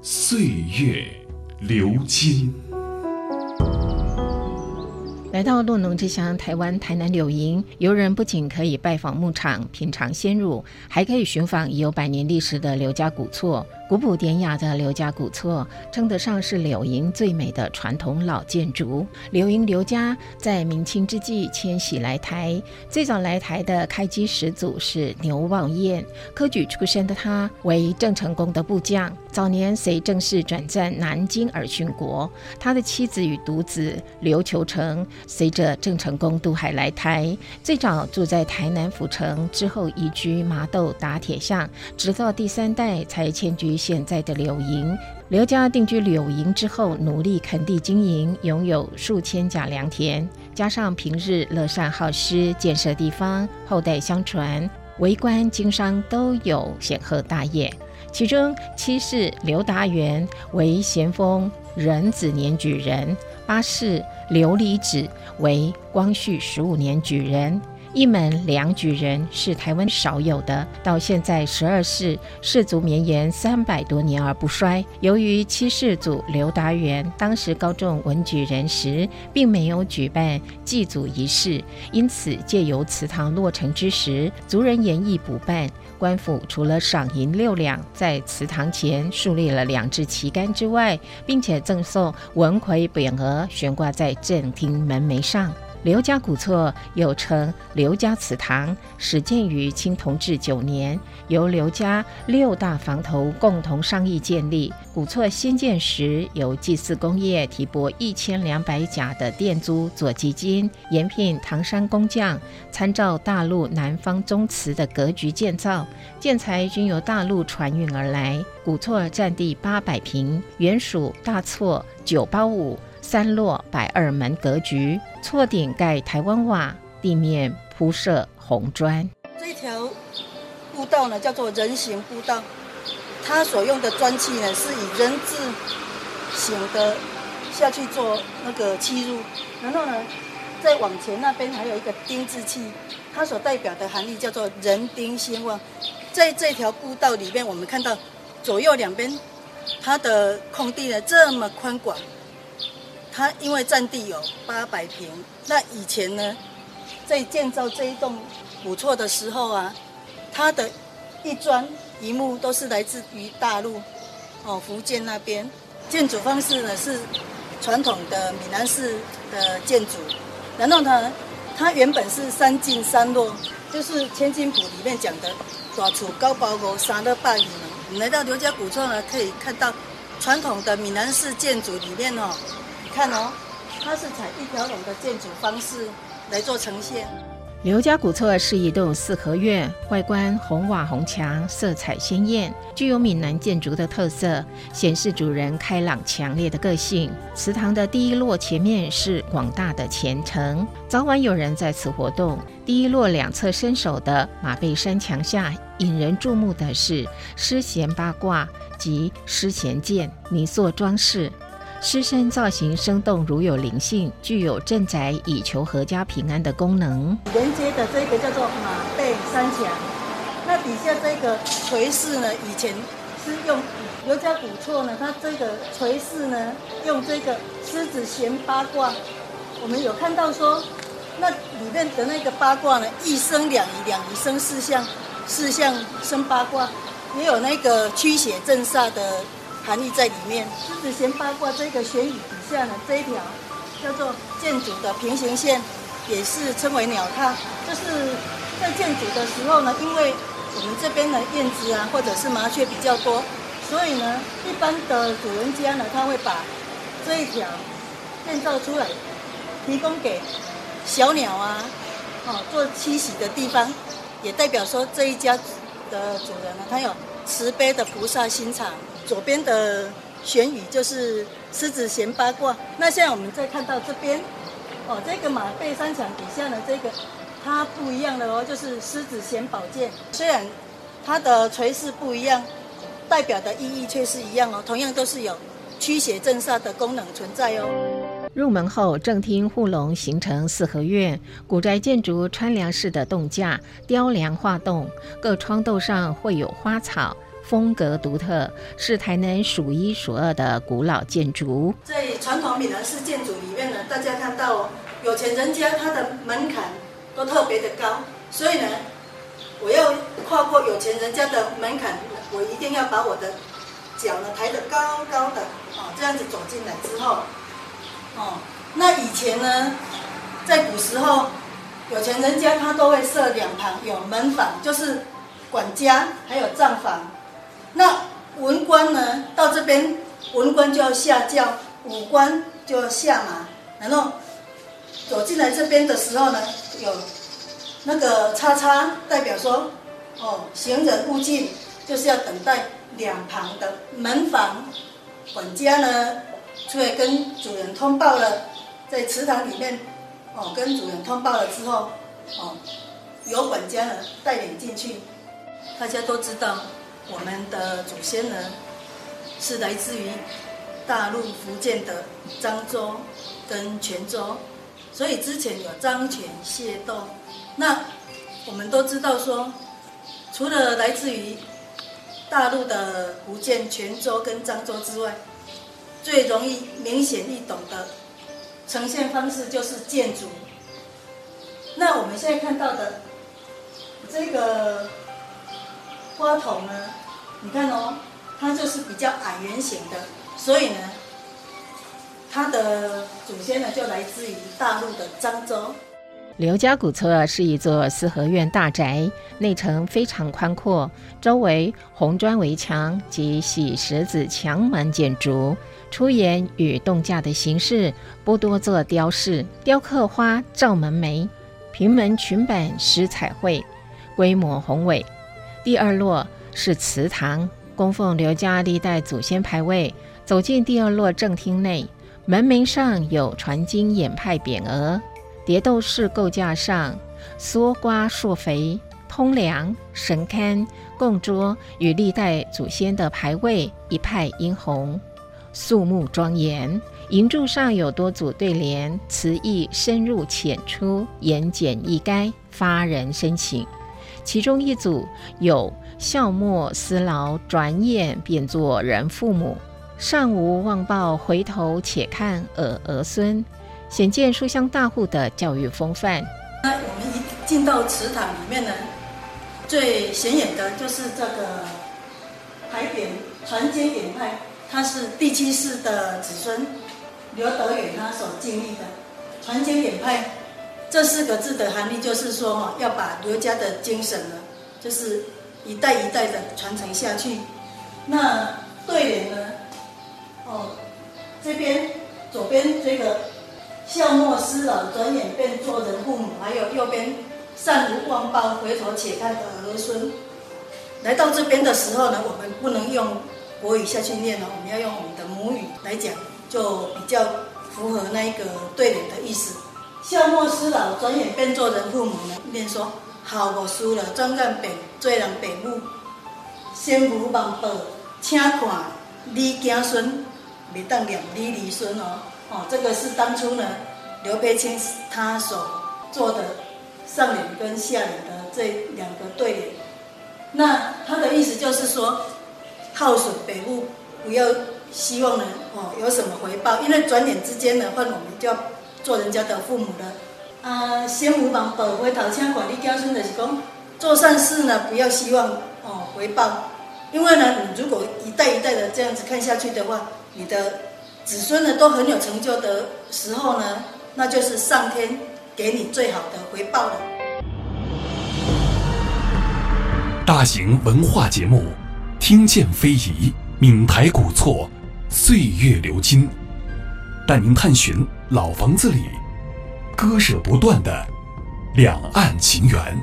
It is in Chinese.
岁月流金。来到洛农之乡台湾台南柳营，游人不仅可以拜访牧场、品尝鲜乳，还可以寻访已有百年历史的刘家古厝。古朴典雅的刘家古厝，称得上是柳营最美的传统老建筑。柳营刘家在明清之际迁徙来台，最早来台的开基始祖是牛望燕，科举出身的他为郑成功的部将，早年随郑氏转战南京而殉国。他的妻子与独子刘求成随着郑成功渡海来台，最早住在台南府城，之后移居麻豆打铁巷，直到第三代才迁居。现在的柳营，刘家定居柳营之后，努力垦地经营，拥有数千甲良田，加上平日乐善好施，建设地方，后代相传，为官经商都有显赫大业。其中七世刘达元为咸丰壬子年举人，八世刘礼子为光绪十五年举人。一门两举人是台湾少有的，到现在十二世氏族绵延三百多年而不衰。由于七世祖刘达元当时高中文举人时，并没有举办祭祖仪式，因此借由祠堂落成之时，族人言意补办。官府除了赏银六两，在祠堂前树立了两只旗杆之外，并且赠送文魁匾额悬挂在正厅门楣上。刘家古厝又称刘家祠堂，始建于清同治九年，由刘家六大房头共同商议建立。古厝新建时，由祭祀工业提拨一千两百甲的店租做基金，延聘唐山工匠，参照大陆南方宗祠的格局建造，建材均由大陆船运而来。古厝占地八百平，原属大厝九八五。三落百二门格局，错顶盖台湾瓦，地面铺设红砖。这条步道呢，叫做人行步道，它所用的砖砌呢，是以人字形的下去做那个砌入，然后呢，再往前那边还有一个丁字砌，它所代表的含义叫做人丁兴旺。在这条步道里面，我们看到左右两边它的空地呢这么宽广。它因为占地有八百平，那以前呢，在建造这一栋古厝的时候啊，它的一砖一木都是来自于大陆，哦，福建那边。建筑方式呢是传统的闽南式的建筑，然后呢，它原本是三进三落，就是《千金谱》里面讲的“大厝高包屋，三乐八里”我们来到刘家古厝呢，可以看到传统的闽南式建筑里面哦。看哦，它是采一条龙的建筑方式来做呈现。刘家古厝是一栋四合院，外观红瓦红墙，色彩鲜艳，具有闽南建筑的特色，显示主人开朗强烈的个性。祠堂的第一落前面是广大的前城，早晚有人在此活动。第一落两侧伸手的马背山墙下，引人注目的是诗衔八卦及诗衔剑泥塑装饰。狮身造型生动，如有灵性，具有镇宅以求阖家平安的功能。连接的这个叫做马背山墙，那底下这个垂饰呢，以前是用刘家古厝呢，它这个垂饰呢，用这个狮子衔八卦。我们有看到说，那里面的那个八卦呢，一生两仪，两仪生四象，四象生八卦，也有那个驱邪镇煞的。含义在里面。狮子衔八卦这个玄宇底下呢，这一条叫做建筑的平行线，也是称为鸟踏。就是在建筑的时候呢，因为我们这边的燕子啊，或者是麻雀比较多，所以呢，一般的主人家呢，他会把这一条建造出来，提供给小鸟啊，哦做栖息的地方，也代表说这一家的主人呢，他有慈悲的菩萨心肠。左边的玄宇就是狮子衔八卦。那现在我们再看到这边，哦，这个马背三墙底下呢，这个它不一样的哦，就是狮子衔宝剑。虽然它的垂饰不一样，代表的意义却是一样哦，同样都是有驱邪镇煞的功能存在哦。入门后，正厅护龙形成四合院，古宅建筑穿梁式的洞架，雕梁画栋，各窗斗上绘有花草，风格独特，是台南数一数二的古老建筑。在传统闽南式建筑里面呢，大家看到有钱人家他的门槛都特别的高，所以呢。我要跨过有钱人家的门槛，我一定要把我的脚呢抬得高高的，哦，这样子走进来之后，哦，那以前呢，在古时候，有钱人家他都会设两旁有门房，就是管家还有账房。那文官呢到这边，文官就要下轿，武官就要下马，然后走进来这边的时候呢，有。那个叉叉代表说，哦，行人勿近，就是要等待两旁的门房管家呢出来跟主人通报了，在祠堂里面，哦，跟主人通报了之后，哦，由管家呢带领进去。大家都知道，我们的祖先呢是来自于大陆福建的漳州跟泉州，所以之前有漳泉械斗。那我们都知道说，除了来自于大陆的福建泉州跟漳州之外，最容易明显易懂的呈现方式就是建筑。那我们现在看到的这个花筒呢，你看哦，它就是比较矮圆形的，所以呢，它的祖先呢就来自于大陆的漳州。刘家古厝是一座四合院大宅，内城非常宽阔，周围红砖围墙及洗石子墙门建筑，出檐与洞架的形式不多做雕饰，雕刻花罩门楣，平门裙板施彩绘，规模宏伟。第二落是祠堂，供奉刘家历代祖先牌位。走进第二落正厅内，门楣上有传经演派匾额。蝶斗式构架上，缩瓜硕肥、通梁、神龛、供桌与历代祖先的牌位一派殷红，肃穆庄严。银柱上有多组对联，词意深入浅出，言简意赅，发人深省。其中一组有“孝莫思劳，转眼便做人父母；上无忘报，回头且看儿儿孙。”显见书香大户的教育风范。那我们一进到祠堂里面呢，最显眼的就是这个牌匾“传经典派”，他是第七世的子孙刘德远他所建立的“传经典派”这四个字的含义就是说哈，要把刘家的精神呢，就是一代一代的传承下去。那对联呢？哦，这边左边这个。孝莫思老，转眼便做人父母。还有右边善无忘报，回头且看的儿孙。来到这边的时候呢，我们不能用国语下去念哦，我们要用我们的母语来讲，就比较符合那一个对联的意思。孝莫思老，转眼便做人父母呢，念说好我输了，转眼便做人父母。先无忘报，请看你子孙，未当念你儿孙哦。哦，这个是当初呢，刘培清他所做的上联跟下联的这两个对联。那他的意思就是说，耗损北部，不要希望呢，哦，有什么回报？因为转眼之间呢，换我们就要做人家的父母了。啊，先无忘报，回头请管理家孙的是讲，做善事呢，不要希望哦回报，因为呢，你如果一代一代的这样子看下去的话，你的。子孙呢都很有成就的时候呢，那就是上天给你最好的回报了。大型文化节目《听见非遗》，闽台古厝，岁月流金，带您探寻老房子里割舍不断的两岸情缘。